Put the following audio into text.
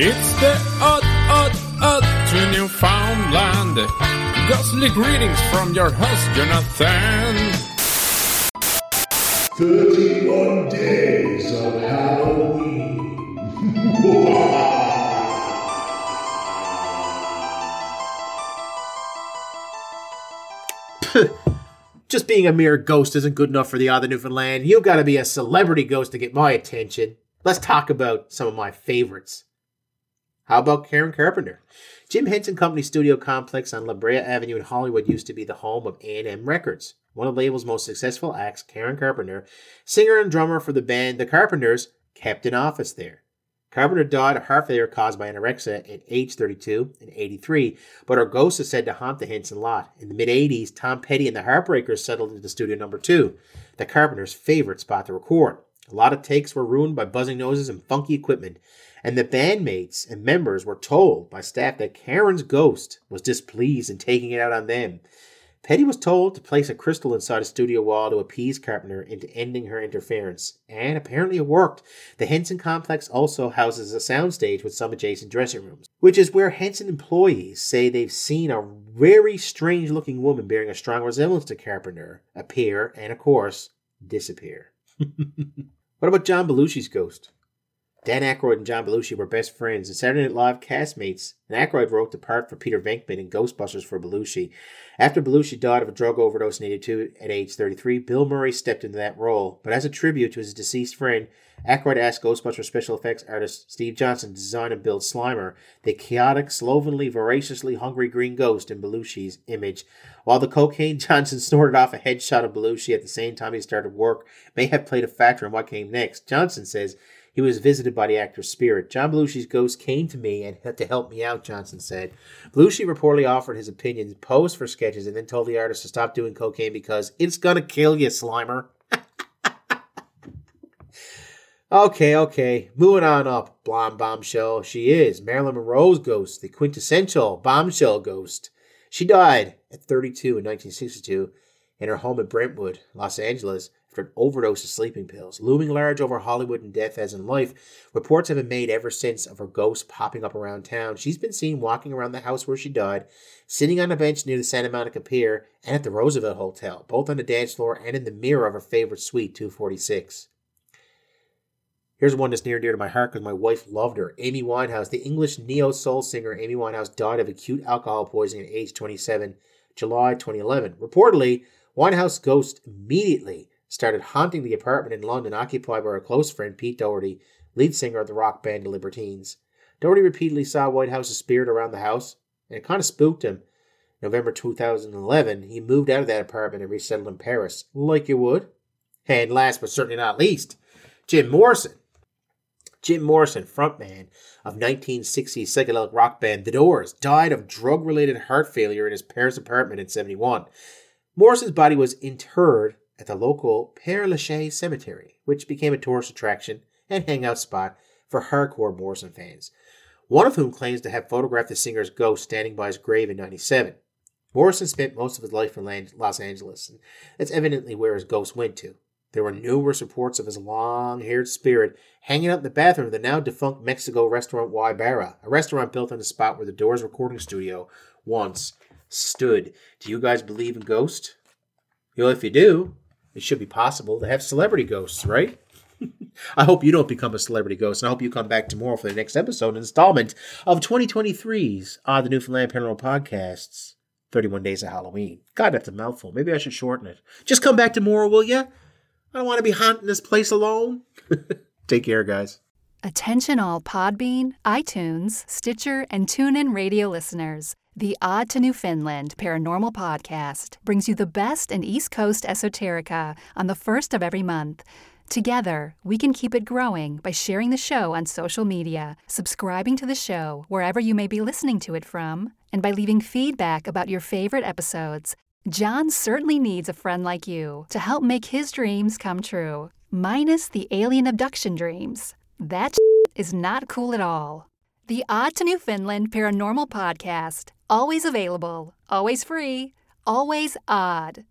It's the odd, odd, odd to Newfoundland. Ghostly greetings from your host, Jonathan. 31 days of Halloween. Just being a mere ghost isn't good enough for the Odd to Newfoundland. You've gotta be a celebrity ghost to get my attention. Let's talk about some of my favorites. How about Karen Carpenter? Jim Henson Company studio complex on La Brea Avenue in Hollywood used to be the home of A&M Records. One of the label's most successful acts, Karen Carpenter, singer and drummer for the band The Carpenters, kept an office there. Carpenter died of heart failure caused by anorexia at age 32 and 83, but her ghost is said to haunt the Henson lot. In the mid 80s, Tom Petty and the Heartbreakers settled into studio number two, the Carpenters' favorite spot to record. A lot of takes were ruined by buzzing noses and funky equipment, and the bandmates and members were told by staff that Karen's ghost was displeased in taking it out on them. Petty was told to place a crystal inside a studio wall to appease Carpenter into ending her interference, and apparently it worked. The Henson complex also houses a soundstage with some adjacent dressing rooms, which is where Henson employees say they've seen a very strange looking woman bearing a strong resemblance to Carpenter appear and, of course, disappear. what about John Belushi's ghost? Dan Aykroyd and John Belushi were best friends and Saturday Night Live castmates, and Aykroyd wrote the part for Peter Venkman in Ghostbusters for Belushi. After Belushi died of a drug overdose in 82 at age 33, Bill Murray stepped into that role, but as a tribute to his deceased friend, Aykroyd asked Ghostbusters special effects artist Steve Johnson to design and build Slimer, the chaotic, slovenly, voraciously hungry green ghost in Belushi's image. While the cocaine Johnson snorted off a headshot of Belushi at the same time he started work may have played a factor in what came next, Johnson says he was visited by the actor's spirit. John Belushi's ghost came to me and had to help me out, Johnson said. Belushi reportedly offered his opinions, posed for sketches, and then told the artist to stop doing cocaine because it's gonna kill you, Slimer. okay, okay. Moving on up. Blonde bombshell. She is Marilyn Monroe's ghost, the quintessential bombshell ghost. She died at 32 in 1962 in her home in Brentwood, Los Angeles, an overdose of sleeping pills. Looming large over Hollywood and death as in life, reports have been made ever since of her ghost popping up around town. She's been seen walking around the house where she died, sitting on a bench near the Santa Monica Pier and at the Roosevelt Hotel, both on the dance floor and in the mirror of her favorite suite, 246. Here's one that's near and dear to my heart because my wife loved her. Amy Winehouse, the English neo soul singer Amy Winehouse, died of acute alcohol poisoning at age 27, July 2011. Reportedly, Winehouse ghost immediately started haunting the apartment in London occupied by her close friend Pete Doherty, lead singer of the rock band The Libertines. Doherty repeatedly saw Winehouse's spirit around the house, and it kind of spooked him. November 2011, he moved out of that apartment and resettled in Paris, like you would. And last but certainly not least, Jim Morrison. Jim Morrison, frontman of 1960s psychedelic rock band The Doors, died of drug related heart failure in his Paris apartment in 71. Morrison's body was interred at the local Père Lachaise Cemetery, which became a tourist attraction and hangout spot for hardcore Morrison fans, one of whom claims to have photographed the singer's ghost standing by his grave in 97. Morrison spent most of his life in Los Angeles, and that's evidently where his ghost went to. There were numerous reports of his long haired spirit hanging out in the bathroom of the now defunct Mexico restaurant Y Barra, a restaurant built on the spot where the Doors recording studio once stood. Do you guys believe in ghosts? Well, if you do, it should be possible to have celebrity ghosts, right? I hope you don't become a celebrity ghost, and I hope you come back tomorrow for the next episode installment of 2023's Odd to Newfoundland Paranormal Podcasts 31 Days of Halloween. God, that's a mouthful. Maybe I should shorten it. Just come back tomorrow, will you? I don't want to be haunting this place alone. Take care, guys. Attention all Podbean, iTunes, Stitcher, and TuneIn radio listeners. The Odd to Newfoundland Paranormal Podcast brings you the best in East Coast esoterica on the first of every month. Together, we can keep it growing by sharing the show on social media, subscribing to the show wherever you may be listening to it from, and by leaving feedback about your favorite episodes. Jon certainly needs a friend like you to help make his dreams come true, minus the alien abduction dreams. That is not cool at all. The Odd to Newfoundland Paranormal Podcast, always available, always free, always odd.